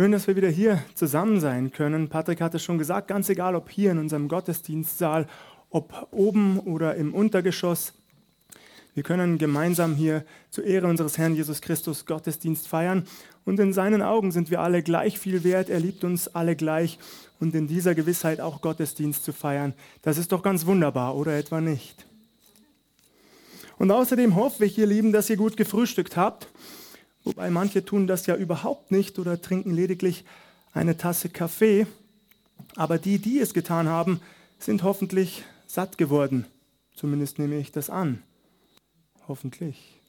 Schön, dass wir wieder hier zusammen sein können. Patrick hat es schon gesagt, ganz egal, ob hier in unserem Gottesdienstsaal, ob oben oder im Untergeschoss. Wir können gemeinsam hier zur Ehre unseres Herrn Jesus Christus Gottesdienst feiern. Und in seinen Augen sind wir alle gleich viel wert. Er liebt uns alle gleich. Und in dieser Gewissheit auch Gottesdienst zu feiern, das ist doch ganz wunderbar, oder etwa nicht? Und außerdem hoffe ich, ihr Lieben, dass ihr gut gefrühstückt habt Wobei manche tun das ja überhaupt nicht oder trinken lediglich eine Tasse Kaffee. Aber die, die es getan haben, sind hoffentlich satt geworden. Zumindest nehme ich das an. Hoffentlich.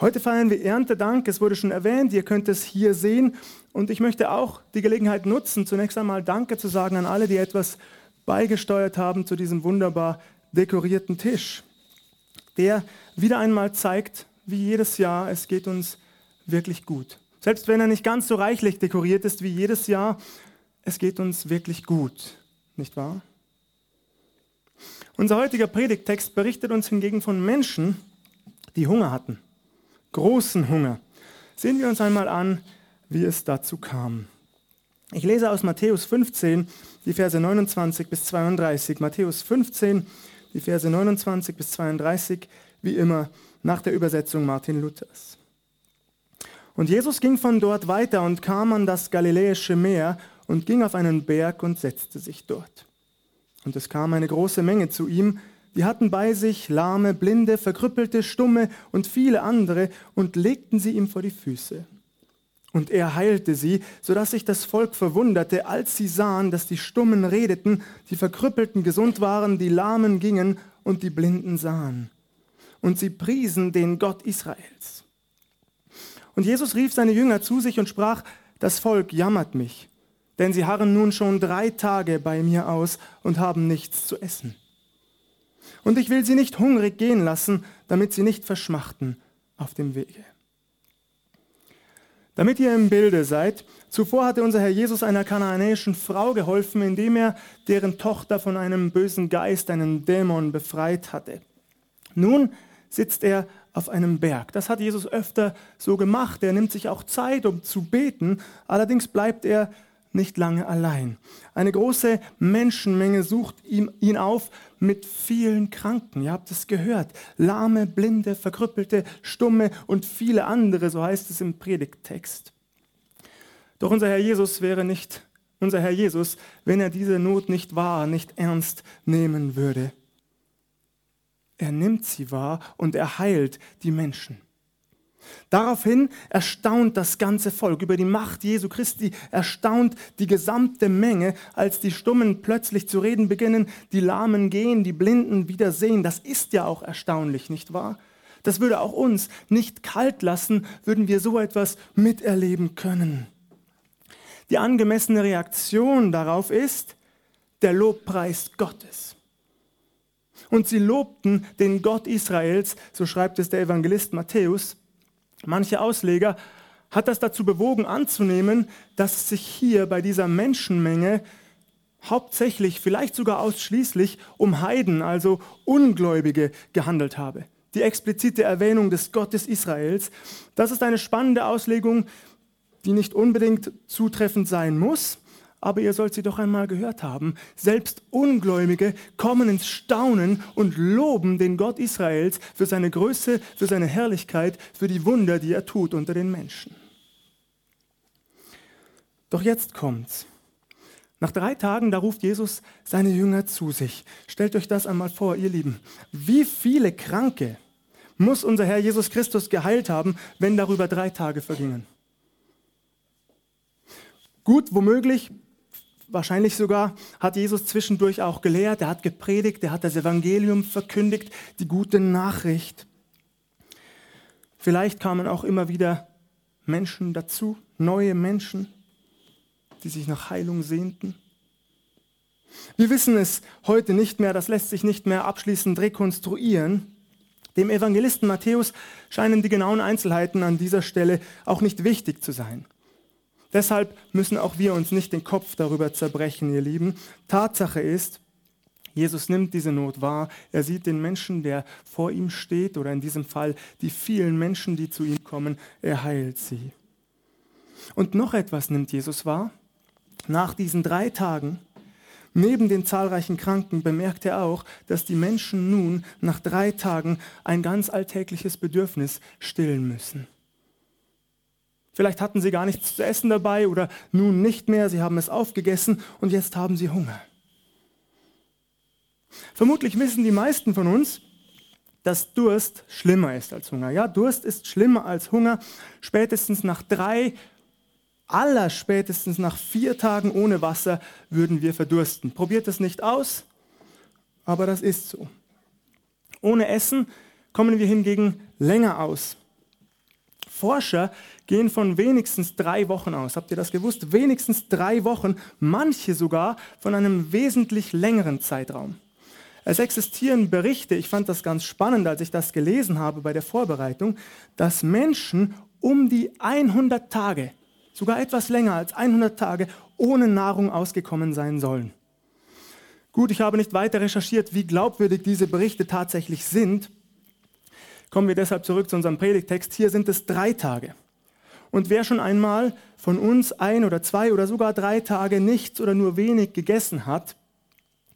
Heute feiern wir Erntedank. Es wurde schon erwähnt, ihr könnt es hier sehen. Und ich möchte auch die Gelegenheit nutzen, zunächst einmal Danke zu sagen an alle, die etwas beigesteuert haben zu diesem wunderbar dekorierten Tisch, der wieder einmal zeigt, wie jedes Jahr, es geht uns wirklich gut. Selbst wenn er nicht ganz so reichlich dekoriert ist wie jedes Jahr, es geht uns wirklich gut, nicht wahr? Unser heutiger Predigttext berichtet uns hingegen von Menschen, die Hunger hatten, großen Hunger. Sehen wir uns einmal an, wie es dazu kam. Ich lese aus Matthäus 15, die Verse 29 bis 32. Matthäus 15, die Verse 29 bis 32, wie immer nach der Übersetzung Martin Luthers. Und Jesus ging von dort weiter und kam an das Galiläische Meer und ging auf einen Berg und setzte sich dort. Und es kam eine große Menge zu ihm, die hatten bei sich Lahme, Blinde, Verkrüppelte, Stumme und viele andere und legten sie ihm vor die Füße. Und er heilte sie, sodass sich das Volk verwunderte, als sie sahen, dass die Stummen redeten, die Verkrüppelten gesund waren, die Lahmen gingen und die Blinden sahen und sie priesen den Gott Israels. Und Jesus rief seine Jünger zu sich und sprach, das Volk jammert mich, denn sie harren nun schon drei Tage bei mir aus und haben nichts zu essen. Und ich will sie nicht hungrig gehen lassen, damit sie nicht verschmachten auf dem Wege. Damit ihr im Bilde seid, zuvor hatte unser Herr Jesus einer kanaanäischen Frau geholfen, indem er deren Tochter von einem bösen Geist, einen Dämon, befreit hatte. Nun sitzt er auf einem Berg. Das hat Jesus öfter so gemacht. Er nimmt sich auch Zeit, um zu beten. Allerdings bleibt er nicht lange allein. Eine große Menschenmenge sucht ihn auf mit vielen Kranken. Ihr habt es gehört. Lahme, Blinde, Verkrüppelte, Stumme und viele andere, so heißt es im Predigttext. Doch unser Herr Jesus wäre nicht unser Herr Jesus, wenn er diese Not nicht wahr, nicht ernst nehmen würde. Er nimmt sie wahr und er heilt die Menschen. Daraufhin erstaunt das ganze Volk über die Macht Jesu Christi, erstaunt die gesamte Menge, als die Stummen plötzlich zu reden beginnen, die Lahmen gehen, die Blinden wieder sehen. Das ist ja auch erstaunlich, nicht wahr? Das würde auch uns nicht kalt lassen, würden wir so etwas miterleben können. Die angemessene Reaktion darauf ist der Lobpreis Gottes. Und sie lobten den Gott Israels, so schreibt es der Evangelist Matthäus. Manche Ausleger hat das dazu bewogen anzunehmen, dass es sich hier bei dieser Menschenmenge hauptsächlich, vielleicht sogar ausschließlich um Heiden, also Ungläubige gehandelt habe. Die explizite Erwähnung des Gottes Israels, das ist eine spannende Auslegung, die nicht unbedingt zutreffend sein muss, aber ihr sollt sie doch einmal gehört haben. Selbst Ungläubige kommen ins Staunen und loben den Gott Israels für seine Größe, für seine Herrlichkeit, für die Wunder, die er tut unter den Menschen. Doch jetzt kommt's. Nach drei Tagen, da ruft Jesus seine Jünger zu sich. Stellt euch das einmal vor, ihr Lieben. Wie viele Kranke muss unser Herr Jesus Christus geheilt haben, wenn darüber drei Tage vergingen? Gut, womöglich Wahrscheinlich sogar hat Jesus zwischendurch auch gelehrt, er hat gepredigt, er hat das Evangelium verkündigt, die gute Nachricht. Vielleicht kamen auch immer wieder Menschen dazu, neue Menschen, die sich nach Heilung sehnten. Wir wissen es heute nicht mehr, das lässt sich nicht mehr abschließend rekonstruieren. Dem Evangelisten Matthäus scheinen die genauen Einzelheiten an dieser Stelle auch nicht wichtig zu sein. Deshalb müssen auch wir uns nicht den Kopf darüber zerbrechen, ihr Lieben. Tatsache ist, Jesus nimmt diese Not wahr. Er sieht den Menschen, der vor ihm steht, oder in diesem Fall die vielen Menschen, die zu ihm kommen. Er heilt sie. Und noch etwas nimmt Jesus wahr. Nach diesen drei Tagen, neben den zahlreichen Kranken, bemerkt er auch, dass die Menschen nun nach drei Tagen ein ganz alltägliches Bedürfnis stillen müssen. Vielleicht hatten sie gar nichts zu essen dabei oder nun nicht mehr, sie haben es aufgegessen und jetzt haben sie Hunger. Vermutlich wissen die meisten von uns, dass Durst schlimmer ist als Hunger. Ja, Durst ist schlimmer als Hunger. Spätestens nach drei, aller spätestens nach vier Tagen ohne Wasser würden wir verdursten. Probiert es nicht aus, aber das ist so. Ohne Essen kommen wir hingegen länger aus. Forscher gehen von wenigstens drei Wochen aus. Habt ihr das gewusst? Wenigstens drei Wochen, manche sogar von einem wesentlich längeren Zeitraum. Es existieren Berichte, ich fand das ganz spannend, als ich das gelesen habe bei der Vorbereitung, dass Menschen um die 100 Tage, sogar etwas länger als 100 Tage, ohne Nahrung ausgekommen sein sollen. Gut, ich habe nicht weiter recherchiert, wie glaubwürdig diese Berichte tatsächlich sind. Kommen wir deshalb zurück zu unserem Predigtext. Hier sind es drei Tage. Und wer schon einmal von uns ein oder zwei oder sogar drei Tage nichts oder nur wenig gegessen hat,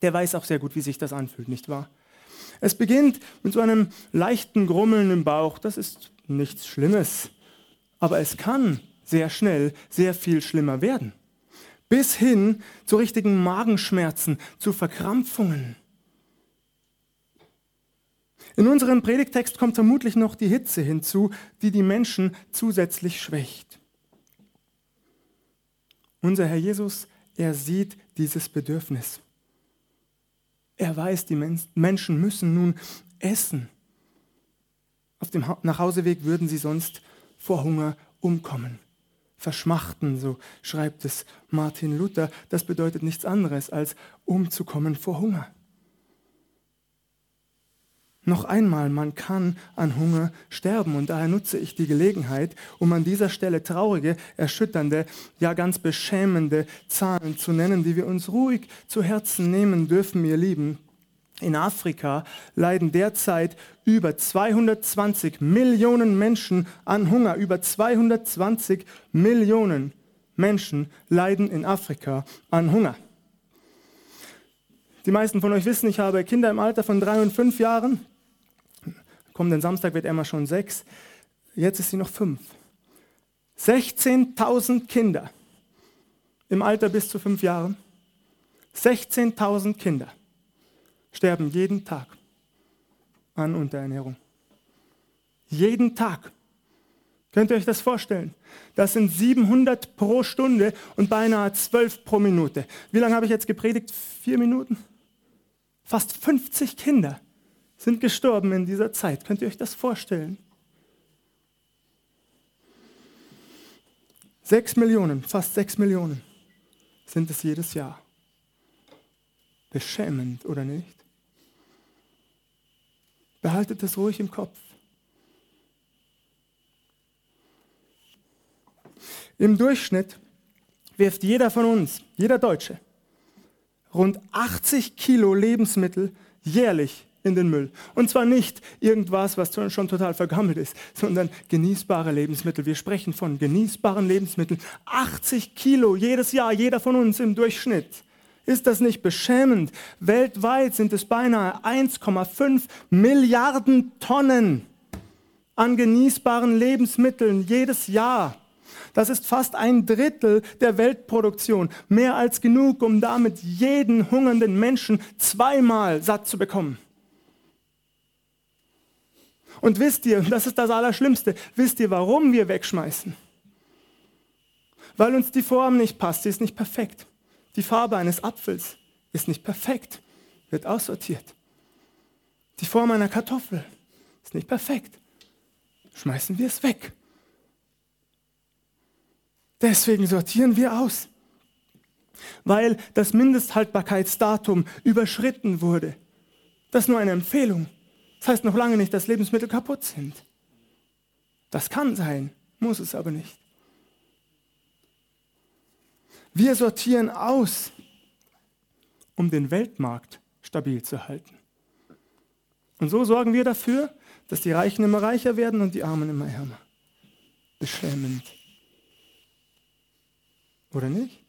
der weiß auch sehr gut, wie sich das anfühlt, nicht wahr? Es beginnt mit so einem leichten Grummeln im Bauch. Das ist nichts Schlimmes. Aber es kann sehr schnell sehr viel schlimmer werden. Bis hin zu richtigen Magenschmerzen, zu Verkrampfungen. In unserem Predigtext kommt vermutlich noch die Hitze hinzu, die die Menschen zusätzlich schwächt. Unser Herr Jesus, er sieht dieses Bedürfnis. Er weiß, die Menschen müssen nun essen. Auf dem Nachhauseweg würden sie sonst vor Hunger umkommen. Verschmachten, so schreibt es Martin Luther. Das bedeutet nichts anderes als umzukommen vor Hunger. Noch einmal, man kann an Hunger sterben und daher nutze ich die Gelegenheit, um an dieser Stelle traurige, erschütternde, ja ganz beschämende Zahlen zu nennen, die wir uns ruhig zu Herzen nehmen dürfen, ihr Lieben. In Afrika leiden derzeit über 220 Millionen Menschen an Hunger. Über 220 Millionen Menschen leiden in Afrika an Hunger. Die meisten von euch wissen, ich habe Kinder im Alter von drei und fünf Jahren. Kommenden Samstag wird Emma schon sechs. Jetzt ist sie noch fünf. 16.000 Kinder im Alter bis zu fünf Jahren. 16.000 Kinder sterben jeden Tag an Unterernährung. Jeden Tag. Könnt ihr euch das vorstellen? Das sind 700 pro Stunde und beinahe 12 pro Minute. Wie lange habe ich jetzt gepredigt? Vier Minuten? Fast 50 Kinder sind gestorben in dieser Zeit. Könnt ihr euch das vorstellen? Sechs Millionen, fast sechs Millionen sind es jedes Jahr. Beschämend, oder nicht? Behaltet das ruhig im Kopf. Im Durchschnitt wirft jeder von uns, jeder Deutsche, rund 80 Kilo Lebensmittel jährlich in den Müll. Und zwar nicht irgendwas, was schon total vergammelt ist, sondern genießbare Lebensmittel. Wir sprechen von genießbaren Lebensmitteln. 80 Kilo jedes Jahr, jeder von uns im Durchschnitt. Ist das nicht beschämend? Weltweit sind es beinahe 1,5 Milliarden Tonnen an genießbaren Lebensmitteln jedes Jahr. Das ist fast ein Drittel der Weltproduktion. Mehr als genug, um damit jeden hungernden Menschen zweimal satt zu bekommen. Und wisst ihr, das ist das Allerschlimmste, wisst ihr, warum wir wegschmeißen? Weil uns die Form nicht passt, sie ist nicht perfekt. Die Farbe eines Apfels ist nicht perfekt, wird aussortiert. Die Form einer Kartoffel ist nicht perfekt, schmeißen wir es weg. Deswegen sortieren wir aus, weil das Mindesthaltbarkeitsdatum überschritten wurde. Das ist nur eine Empfehlung. Das heißt noch lange nicht, dass Lebensmittel kaputt sind. Das kann sein, muss es aber nicht. Wir sortieren aus, um den Weltmarkt stabil zu halten. Und so sorgen wir dafür, dass die Reichen immer reicher werden und die Armen immer ärmer. Beschämend. Oder nicht?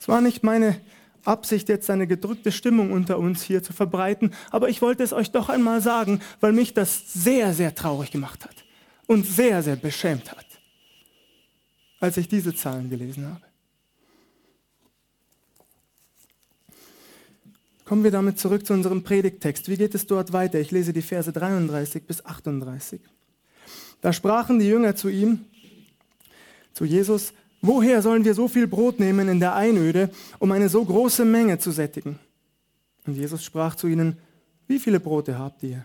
Es war nicht meine Absicht, jetzt eine gedrückte Stimmung unter uns hier zu verbreiten, aber ich wollte es euch doch einmal sagen, weil mich das sehr, sehr traurig gemacht hat und sehr, sehr beschämt hat, als ich diese Zahlen gelesen habe. Kommen wir damit zurück zu unserem Predigttext. Wie geht es dort weiter? Ich lese die Verse 33 bis 38. Da sprachen die Jünger zu ihm, zu Jesus, woher sollen wir so viel Brot nehmen in der Einöde, um eine so große Menge zu sättigen? Und Jesus sprach zu ihnen, wie viele Brote habt ihr?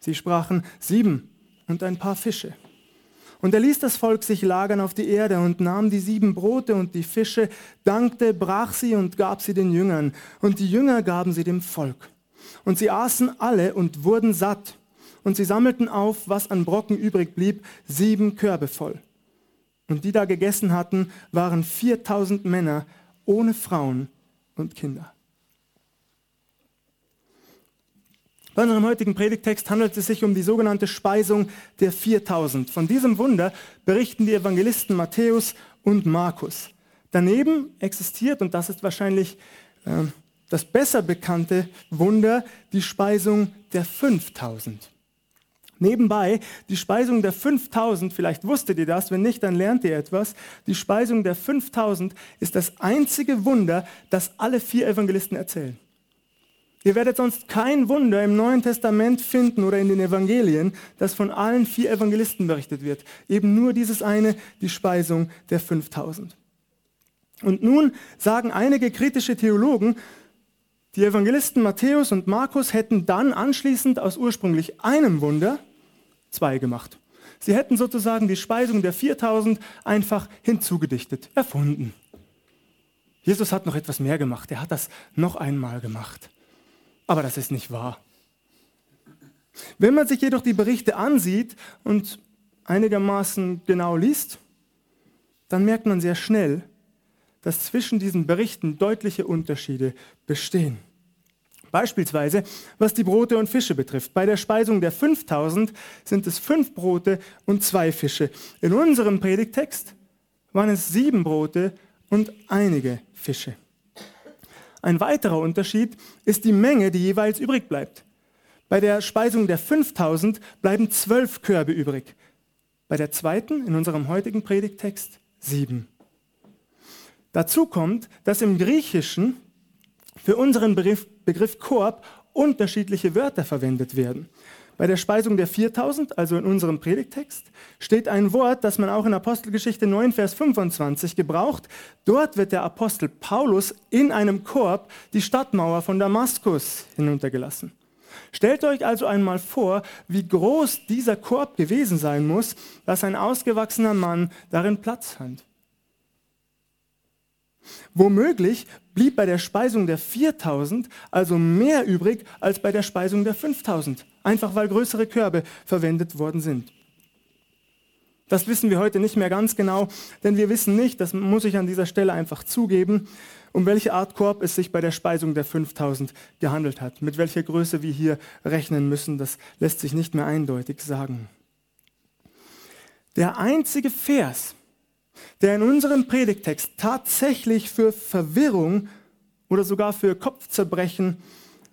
Sie sprachen, sieben und ein paar Fische. Und er ließ das Volk sich lagern auf die Erde und nahm die sieben Brote und die Fische, dankte, brach sie und gab sie den Jüngern. Und die Jünger gaben sie dem Volk. Und sie aßen alle und wurden satt. Und sie sammelten auf, was an Brocken übrig blieb, sieben Körbe voll. Und die da gegessen hatten, waren 4000 Männer ohne Frauen und Kinder. Bei unserem heutigen Predigtext handelt es sich um die sogenannte Speisung der 4000. Von diesem Wunder berichten die Evangelisten Matthäus und Markus. Daneben existiert, und das ist wahrscheinlich äh, das besser bekannte Wunder, die Speisung der 5000. Nebenbei, die Speisung der 5000, vielleicht wusstet ihr das, wenn nicht, dann lernt ihr etwas. Die Speisung der 5000 ist das einzige Wunder, das alle vier Evangelisten erzählen. Ihr werdet sonst kein Wunder im Neuen Testament finden oder in den Evangelien, das von allen vier Evangelisten berichtet wird. Eben nur dieses eine, die Speisung der 5000. Und nun sagen einige kritische Theologen, die Evangelisten Matthäus und Markus hätten dann anschließend aus ursprünglich einem Wunder zwei gemacht. Sie hätten sozusagen die Speisung der 4000 einfach hinzugedichtet, erfunden. Jesus hat noch etwas mehr gemacht. Er hat das noch einmal gemacht. Aber das ist nicht wahr. Wenn man sich jedoch die Berichte ansieht und einigermaßen genau liest, dann merkt man sehr schnell, dass zwischen diesen Berichten deutliche Unterschiede bestehen. Beispielsweise, was die Brote und Fische betrifft. Bei der Speisung der 5000 sind es fünf Brote und zwei Fische. In unserem Predigtext waren es sieben Brote und einige Fische. Ein weiterer Unterschied ist die Menge, die jeweils übrig bleibt. Bei der Speisung der 5000 bleiben zwölf Körbe übrig. Bei der zweiten, in unserem heutigen Predigtext, sieben. Dazu kommt, dass im Griechischen für unseren Begriff, Begriff Korb unterschiedliche Wörter verwendet werden. Bei der Speisung der 4000, also in unserem Predigtext, steht ein Wort, das man auch in Apostelgeschichte 9, Vers 25 gebraucht. Dort wird der Apostel Paulus in einem Korb die Stadtmauer von Damaskus hinuntergelassen. Stellt euch also einmal vor, wie groß dieser Korb gewesen sein muss, dass ein ausgewachsener Mann darin Platz fand. Womöglich blieb bei der Speisung der 4000 also mehr übrig als bei der Speisung der 5000, einfach weil größere Körbe verwendet worden sind. Das wissen wir heute nicht mehr ganz genau, denn wir wissen nicht, das muss ich an dieser Stelle einfach zugeben, um welche Art Korb es sich bei der Speisung der 5000 gehandelt hat. Mit welcher Größe wir hier rechnen müssen, das lässt sich nicht mehr eindeutig sagen. Der einzige Vers, der in unserem Predigtext tatsächlich für Verwirrung oder sogar für Kopfzerbrechen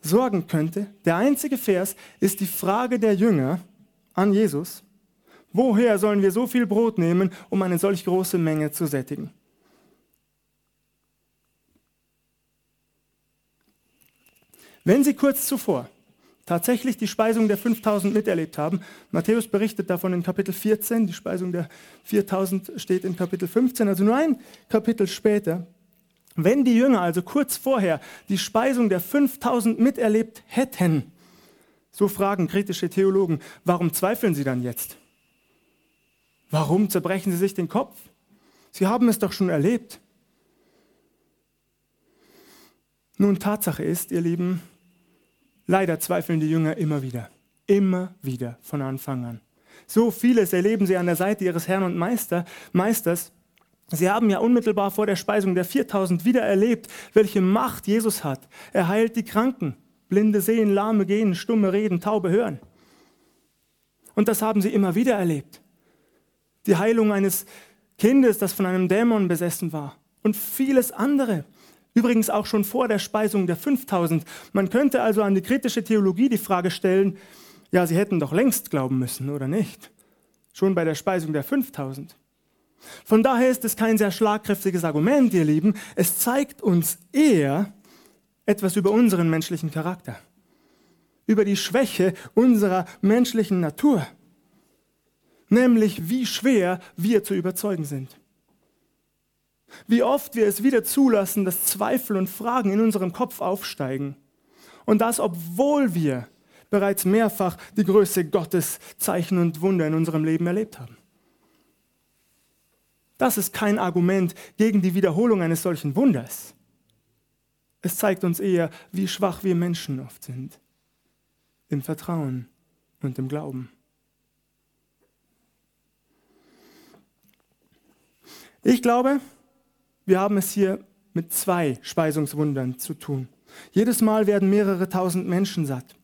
sorgen könnte, der einzige Vers ist die Frage der Jünger an Jesus, woher sollen wir so viel Brot nehmen, um eine solch große Menge zu sättigen? Wenn sie kurz zuvor tatsächlich die Speisung der 5000 miterlebt haben. Matthäus berichtet davon in Kapitel 14, die Speisung der 4000 steht in Kapitel 15, also nur ein Kapitel später. Wenn die Jünger also kurz vorher die Speisung der 5000 miterlebt hätten, so fragen kritische Theologen, warum zweifeln sie dann jetzt? Warum zerbrechen sie sich den Kopf? Sie haben es doch schon erlebt. Nun, Tatsache ist, ihr Lieben, Leider zweifeln die Jünger immer wieder, immer wieder von Anfang an. So vieles erleben sie an der Seite ihres Herrn und Meister, Meisters. Sie haben ja unmittelbar vor der Speisung der 4000 wieder erlebt, welche Macht Jesus hat. Er heilt die Kranken, Blinde sehen, Lahme gehen, Stumme reden, Taube hören. Und das haben sie immer wieder erlebt. die Heilung eines Kindes, das von einem Dämon besessen war und vieles andere. Übrigens auch schon vor der Speisung der 5000. Man könnte also an die kritische Theologie die Frage stellen, ja, sie hätten doch längst glauben müssen, oder nicht? Schon bei der Speisung der 5000. Von daher ist es kein sehr schlagkräftiges Argument, ihr Lieben. Es zeigt uns eher etwas über unseren menschlichen Charakter, über die Schwäche unserer menschlichen Natur, nämlich wie schwer wir zu überzeugen sind. Wie oft wir es wieder zulassen, dass Zweifel und Fragen in unserem Kopf aufsteigen. Und das, obwohl wir bereits mehrfach die Größe Gottes, Zeichen und Wunder in unserem Leben erlebt haben. Das ist kein Argument gegen die Wiederholung eines solchen Wunders. Es zeigt uns eher, wie schwach wir Menschen oft sind. Im Vertrauen und im Glauben. Ich glaube, wir haben es hier mit zwei Speisungswundern zu tun. Jedes Mal werden mehrere tausend Menschen satt.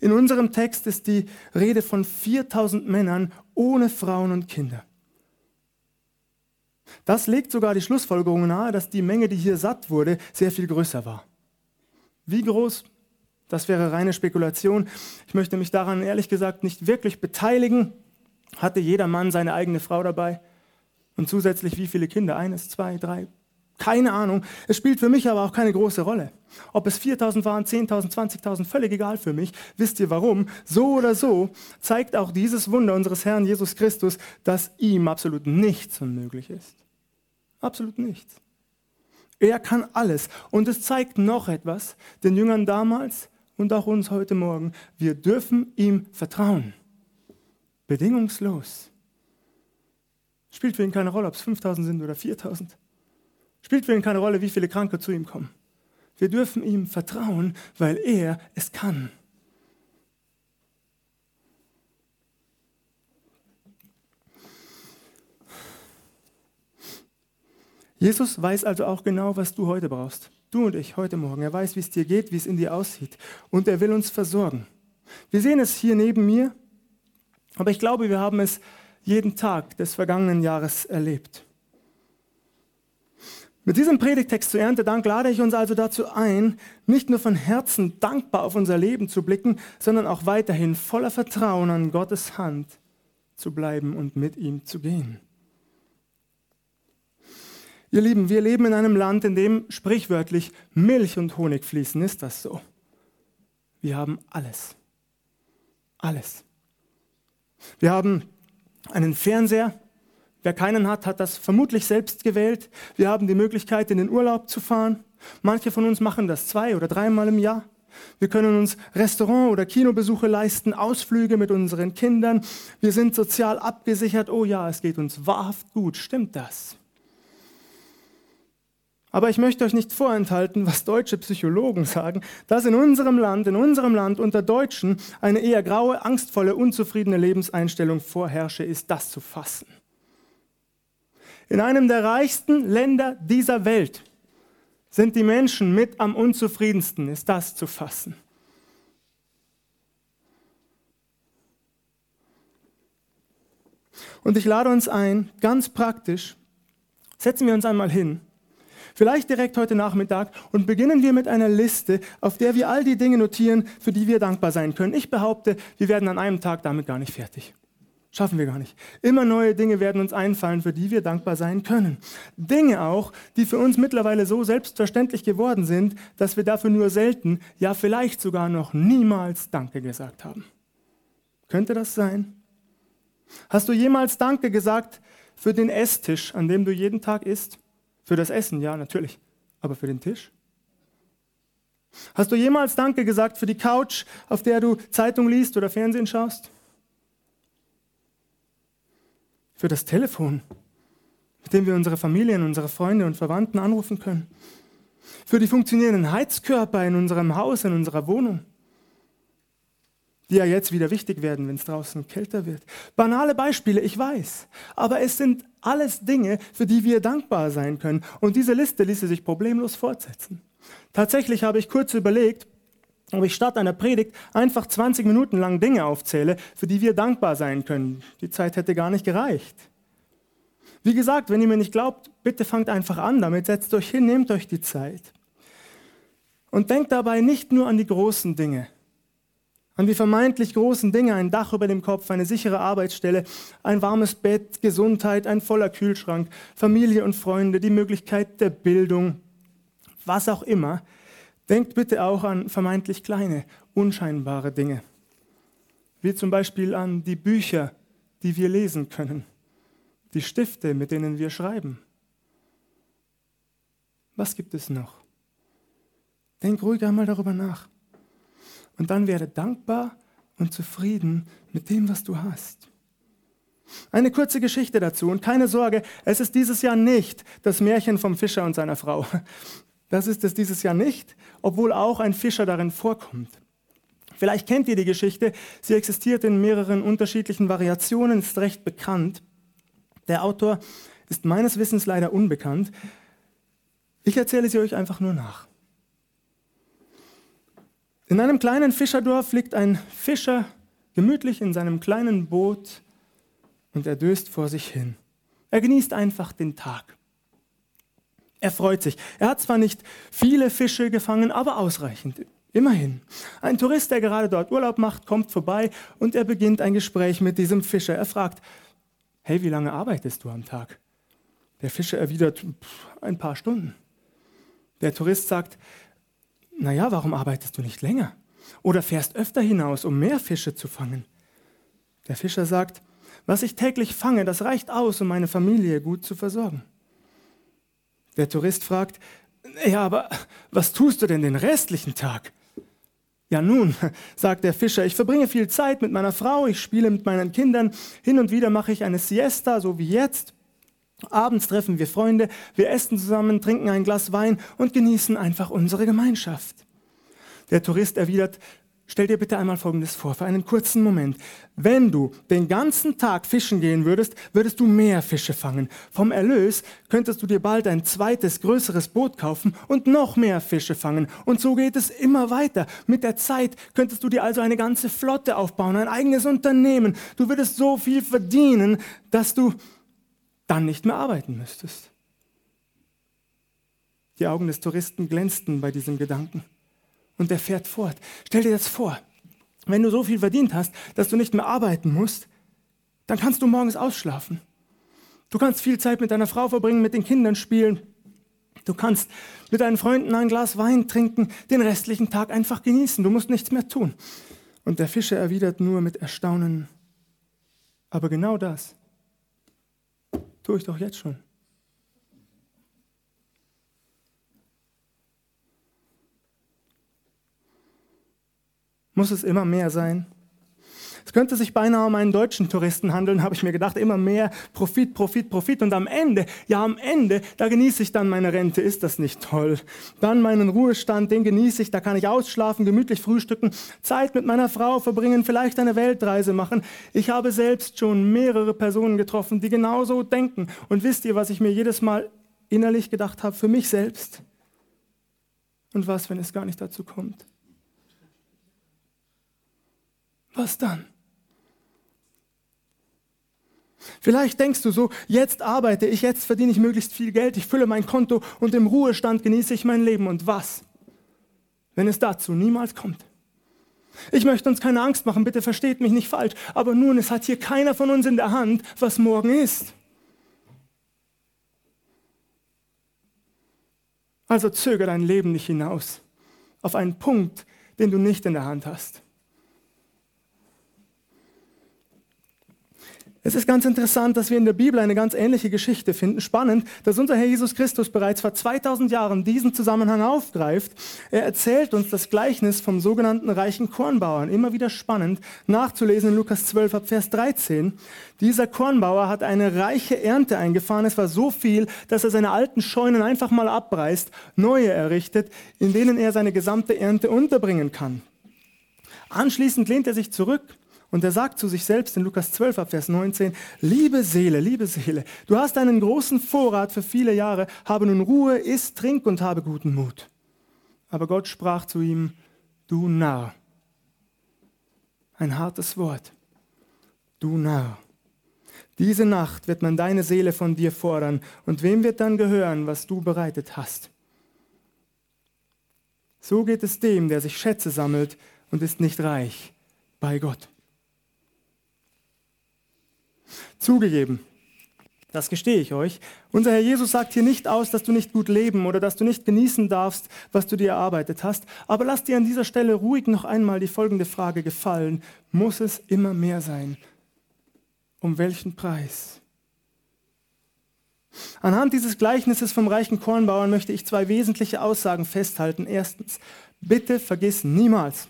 In unserem Text ist die Rede von 4000 Männern ohne Frauen und Kinder. Das legt sogar die Schlussfolgerung nahe, dass die Menge, die hier satt wurde, sehr viel größer war. Wie groß? Das wäre reine Spekulation. Ich möchte mich daran ehrlich gesagt nicht wirklich beteiligen. Hatte jeder Mann seine eigene Frau dabei? Und zusätzlich wie viele Kinder? Eines, zwei, drei? Keine Ahnung. Es spielt für mich aber auch keine große Rolle. Ob es 4000 waren, 10.000, 20.000, völlig egal für mich. Wisst ihr warum? So oder so zeigt auch dieses Wunder unseres Herrn Jesus Christus, dass ihm absolut nichts unmöglich ist. Absolut nichts. Er kann alles. Und es zeigt noch etwas, den Jüngern damals und auch uns heute Morgen. Wir dürfen ihm vertrauen. Bedingungslos. Spielt für ihn keine Rolle, ob es 5000 sind oder 4000. Spielt für ihn keine Rolle, wie viele Kranke zu ihm kommen. Wir dürfen ihm vertrauen, weil er es kann. Jesus weiß also auch genau, was du heute brauchst. Du und ich heute Morgen. Er weiß, wie es dir geht, wie es in dir aussieht. Und er will uns versorgen. Wir sehen es hier neben mir, aber ich glaube, wir haben es jeden Tag des vergangenen Jahres erlebt. Mit diesem Predigtext zu Erntedank lade ich uns also dazu ein, nicht nur von Herzen dankbar auf unser Leben zu blicken, sondern auch weiterhin voller Vertrauen an Gottes Hand zu bleiben und mit ihm zu gehen. Ihr Lieben, wir leben in einem Land, in dem sprichwörtlich Milch und Honig fließen. Ist das so? Wir haben alles. Alles. Wir haben einen Fernseher, Wer keinen hat, hat das vermutlich selbst gewählt. Wir haben die Möglichkeit, in den Urlaub zu fahren. Manche von uns machen das zwei oder dreimal im Jahr. Wir können uns Restaurant- oder Kinobesuche leisten, Ausflüge mit unseren Kindern. Wir sind sozial abgesichert. Oh ja, es geht uns wahrhaft gut. Stimmt das? Aber ich möchte euch nicht vorenthalten, was deutsche Psychologen sagen, dass in unserem Land, in unserem Land unter Deutschen eine eher graue, angstvolle, unzufriedene Lebenseinstellung vorherrsche, ist das zu fassen. In einem der reichsten Länder dieser Welt sind die Menschen mit am unzufriedensten, ist das zu fassen. Und ich lade uns ein, ganz praktisch, setzen wir uns einmal hin, vielleicht direkt heute Nachmittag, und beginnen wir mit einer Liste, auf der wir all die Dinge notieren, für die wir dankbar sein können. Ich behaupte, wir werden an einem Tag damit gar nicht fertig. Schaffen wir gar nicht. Immer neue Dinge werden uns einfallen, für die wir dankbar sein können. Dinge auch, die für uns mittlerweile so selbstverständlich geworden sind, dass wir dafür nur selten, ja vielleicht sogar noch niemals Danke gesagt haben. Könnte das sein? Hast du jemals Danke gesagt für den Esstisch, an dem du jeden Tag isst? Für das Essen, ja, natürlich. Aber für den Tisch? Hast du jemals Danke gesagt für die Couch, auf der du Zeitung liest oder Fernsehen schaust? Für das Telefon, mit dem wir unsere Familien, unsere Freunde und Verwandten anrufen können, für die funktionierenden Heizkörper in unserem Haus, in unserer Wohnung, die ja jetzt wieder wichtig werden, wenn es draußen kälter wird. Banale Beispiele, ich weiß, aber es sind alles Dinge, für die wir dankbar sein können. Und diese Liste ließe sich problemlos fortsetzen. Tatsächlich habe ich kurz überlegt, ob ich statt einer Predigt einfach 20 Minuten lang Dinge aufzähle, für die wir dankbar sein können. Die Zeit hätte gar nicht gereicht. Wie gesagt, wenn ihr mir nicht glaubt, bitte fangt einfach an damit, setzt euch hin, nehmt euch die Zeit. Und denkt dabei nicht nur an die großen Dinge, an die vermeintlich großen Dinge, ein Dach über dem Kopf, eine sichere Arbeitsstelle, ein warmes Bett, Gesundheit, ein voller Kühlschrank, Familie und Freunde, die Möglichkeit der Bildung, was auch immer. Denkt bitte auch an vermeintlich kleine, unscheinbare Dinge, wie zum Beispiel an die Bücher, die wir lesen können, die Stifte, mit denen wir schreiben. Was gibt es noch? Denk ruhig einmal darüber nach. Und dann werde dankbar und zufrieden mit dem, was du hast. Eine kurze Geschichte dazu und keine Sorge, es ist dieses Jahr nicht das Märchen vom Fischer und seiner Frau. Das ist es dieses Jahr nicht, obwohl auch ein Fischer darin vorkommt. Vielleicht kennt ihr die Geschichte, sie existiert in mehreren unterschiedlichen Variationen, ist recht bekannt. Der Autor ist meines Wissens leider unbekannt. Ich erzähle sie euch einfach nur nach. In einem kleinen Fischerdorf liegt ein Fischer gemütlich in seinem kleinen Boot und er döst vor sich hin. Er genießt einfach den Tag. Er freut sich. Er hat zwar nicht viele Fische gefangen, aber ausreichend. Immerhin. Ein Tourist, der gerade dort Urlaub macht, kommt vorbei und er beginnt ein Gespräch mit diesem Fischer. Er fragt, hey, wie lange arbeitest du am Tag? Der Fischer erwidert, ein paar Stunden. Der Tourist sagt, naja, warum arbeitest du nicht länger? Oder fährst öfter hinaus, um mehr Fische zu fangen? Der Fischer sagt, was ich täglich fange, das reicht aus, um meine Familie gut zu versorgen. Der Tourist fragt, ja, aber was tust du denn den restlichen Tag? Ja nun, sagt der Fischer, ich verbringe viel Zeit mit meiner Frau, ich spiele mit meinen Kindern, hin und wieder mache ich eine Siesta, so wie jetzt. Abends treffen wir Freunde, wir essen zusammen, trinken ein Glas Wein und genießen einfach unsere Gemeinschaft. Der Tourist erwidert, stell dir bitte einmal Folgendes vor, für einen kurzen Moment. Wenn du den ganzen Tag fischen gehen würdest, würdest du mehr Fische fangen. Vom Erlös könntest du dir bald ein zweites, größeres Boot kaufen und noch mehr Fische fangen. Und so geht es immer weiter. Mit der Zeit könntest du dir also eine ganze Flotte aufbauen, ein eigenes Unternehmen. Du würdest so viel verdienen, dass du dann nicht mehr arbeiten müsstest. Die Augen des Touristen glänzten bei diesem Gedanken. Und er fährt fort. Stell dir das vor, wenn du so viel verdient hast, dass du nicht mehr arbeiten musst, dann kannst du morgens ausschlafen. Du kannst viel Zeit mit deiner Frau verbringen, mit den Kindern spielen. Du kannst mit deinen Freunden ein Glas Wein trinken, den restlichen Tag einfach genießen. Du musst nichts mehr tun. Und der Fischer erwidert nur mit Erstaunen, aber genau das Tue ich doch jetzt schon. Muss es immer mehr sein? Es könnte sich beinahe um einen deutschen Touristen handeln, habe ich mir gedacht. Immer mehr Profit, Profit, Profit. Und am Ende, ja am Ende, da genieße ich dann meine Rente. Ist das nicht toll? Dann meinen Ruhestand, den genieße ich. Da kann ich ausschlafen, gemütlich frühstücken, Zeit mit meiner Frau verbringen, vielleicht eine Weltreise machen. Ich habe selbst schon mehrere Personen getroffen, die genauso denken. Und wisst ihr, was ich mir jedes Mal innerlich gedacht habe für mich selbst? Und was, wenn es gar nicht dazu kommt? Was dann? Vielleicht denkst du so, jetzt arbeite ich, jetzt verdiene ich möglichst viel Geld, ich fülle mein Konto und im Ruhestand genieße ich mein Leben. Und was, wenn es dazu niemals kommt? Ich möchte uns keine Angst machen, bitte versteht mich nicht falsch, aber nun, es hat hier keiner von uns in der Hand, was morgen ist. Also zöger dein Leben nicht hinaus auf einen Punkt, den du nicht in der Hand hast. Es ist ganz interessant, dass wir in der Bibel eine ganz ähnliche Geschichte finden. Spannend, dass unser Herr Jesus Christus bereits vor 2000 Jahren diesen Zusammenhang aufgreift. Er erzählt uns das Gleichnis vom sogenannten reichen Kornbauern. Immer wieder spannend nachzulesen in Lukas 12 ab Vers 13. Dieser Kornbauer hat eine reiche Ernte eingefahren. Es war so viel, dass er seine alten Scheunen einfach mal abreißt, neue errichtet, in denen er seine gesamte Ernte unterbringen kann. Anschließend lehnt er sich zurück und er sagt zu sich selbst in Lukas 12 Vers 19, liebe Seele, liebe Seele, du hast einen großen Vorrat für viele Jahre, habe nun Ruhe, iss, trink und habe guten Mut. Aber Gott sprach zu ihm, du Narr. Ein hartes Wort. Du Narr. Diese Nacht wird man deine Seele von dir fordern. Und wem wird dann gehören, was du bereitet hast? So geht es dem, der sich Schätze sammelt und ist nicht reich bei Gott. Zugegeben, das gestehe ich euch. Unser Herr Jesus sagt hier nicht aus, dass du nicht gut leben oder dass du nicht genießen darfst, was du dir erarbeitet hast. Aber lass dir an dieser Stelle ruhig noch einmal die folgende Frage gefallen. Muss es immer mehr sein? Um welchen Preis? Anhand dieses Gleichnisses vom reichen Kornbauern möchte ich zwei wesentliche Aussagen festhalten. Erstens, bitte vergiss niemals,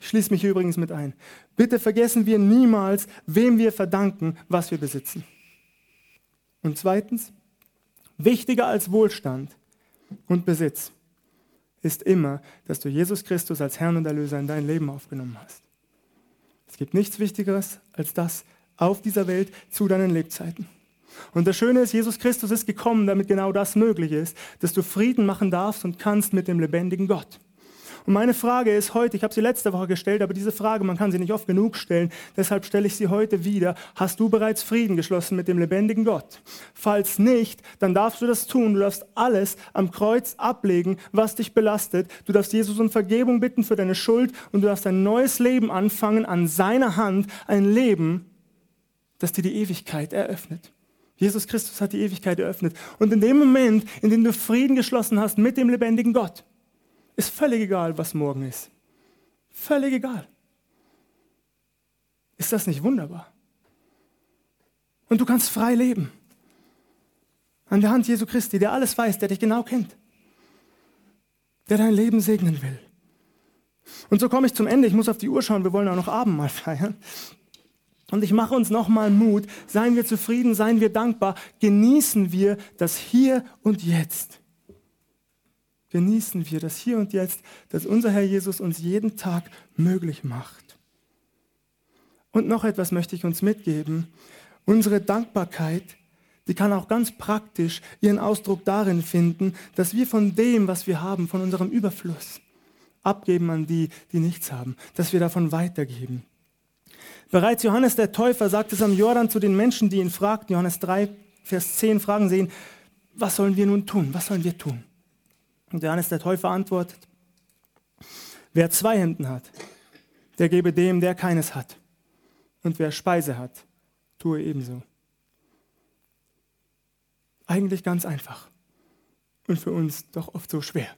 ich schließe mich übrigens mit ein, bitte vergessen wir niemals, wem wir verdanken, was wir besitzen. Und zweitens, wichtiger als Wohlstand und Besitz ist immer, dass du Jesus Christus als Herrn und Erlöser in dein Leben aufgenommen hast. Es gibt nichts Wichtigeres als das auf dieser Welt zu deinen Lebzeiten. Und das Schöne ist, Jesus Christus ist gekommen, damit genau das möglich ist, dass du Frieden machen darfst und kannst mit dem lebendigen Gott. Und meine Frage ist heute, ich habe sie letzte Woche gestellt, aber diese Frage, man kann sie nicht oft genug stellen, deshalb stelle ich sie heute wieder. Hast du bereits Frieden geschlossen mit dem lebendigen Gott? Falls nicht, dann darfst du das tun. Du darfst alles am Kreuz ablegen, was dich belastet. Du darfst Jesus um Vergebung bitten für deine Schuld und du darfst ein neues Leben anfangen an seiner Hand, ein Leben, das dir die Ewigkeit eröffnet. Jesus Christus hat die Ewigkeit eröffnet. Und in dem Moment, in dem du Frieden geschlossen hast mit dem lebendigen Gott, ist völlig egal, was morgen ist. Völlig egal. Ist das nicht wunderbar? Und du kannst frei leben. An der Hand Jesu Christi, der alles weiß, der dich genau kennt. Der dein Leben segnen will. Und so komme ich zum Ende. Ich muss auf die Uhr schauen. Wir wollen auch noch Abendmahl feiern. Und ich mache uns nochmal Mut. Seien wir zufrieden, seien wir dankbar. Genießen wir das Hier und Jetzt genießen wir das Hier und Jetzt, das unser Herr Jesus uns jeden Tag möglich macht. Und noch etwas möchte ich uns mitgeben. Unsere Dankbarkeit, die kann auch ganz praktisch ihren Ausdruck darin finden, dass wir von dem, was wir haben, von unserem Überfluss, abgeben an die, die nichts haben, dass wir davon weitergeben. Bereits Johannes der Täufer sagt es am Jordan zu den Menschen, die ihn fragten, Johannes 3, Vers 10, fragen sie ihn, was sollen wir nun tun? Was sollen wir tun? Und Johannes der Täufer antwortet, wer zwei Hemden hat, der gebe dem, der keines hat. Und wer Speise hat, tue ebenso. Eigentlich ganz einfach und für uns doch oft so schwer.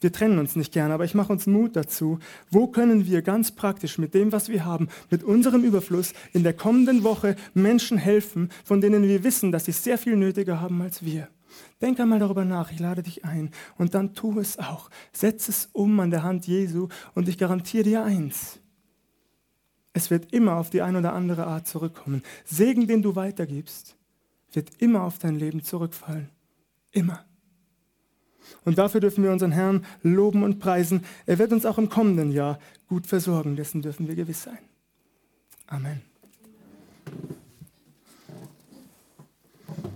Wir trennen uns nicht gern, aber ich mache uns Mut dazu. Wo können wir ganz praktisch mit dem, was wir haben, mit unserem Überfluss in der kommenden Woche Menschen helfen, von denen wir wissen, dass sie sehr viel nötiger haben als wir? Denk einmal darüber nach, ich lade dich ein und dann tu es auch. Setz es um an der Hand Jesu und ich garantiere dir eins. Es wird immer auf die eine oder andere Art zurückkommen. Segen, den du weitergibst, wird immer auf dein Leben zurückfallen. Immer. Und dafür dürfen wir unseren Herrn loben und preisen. Er wird uns auch im kommenden Jahr gut versorgen. Dessen dürfen wir gewiss sein. Amen.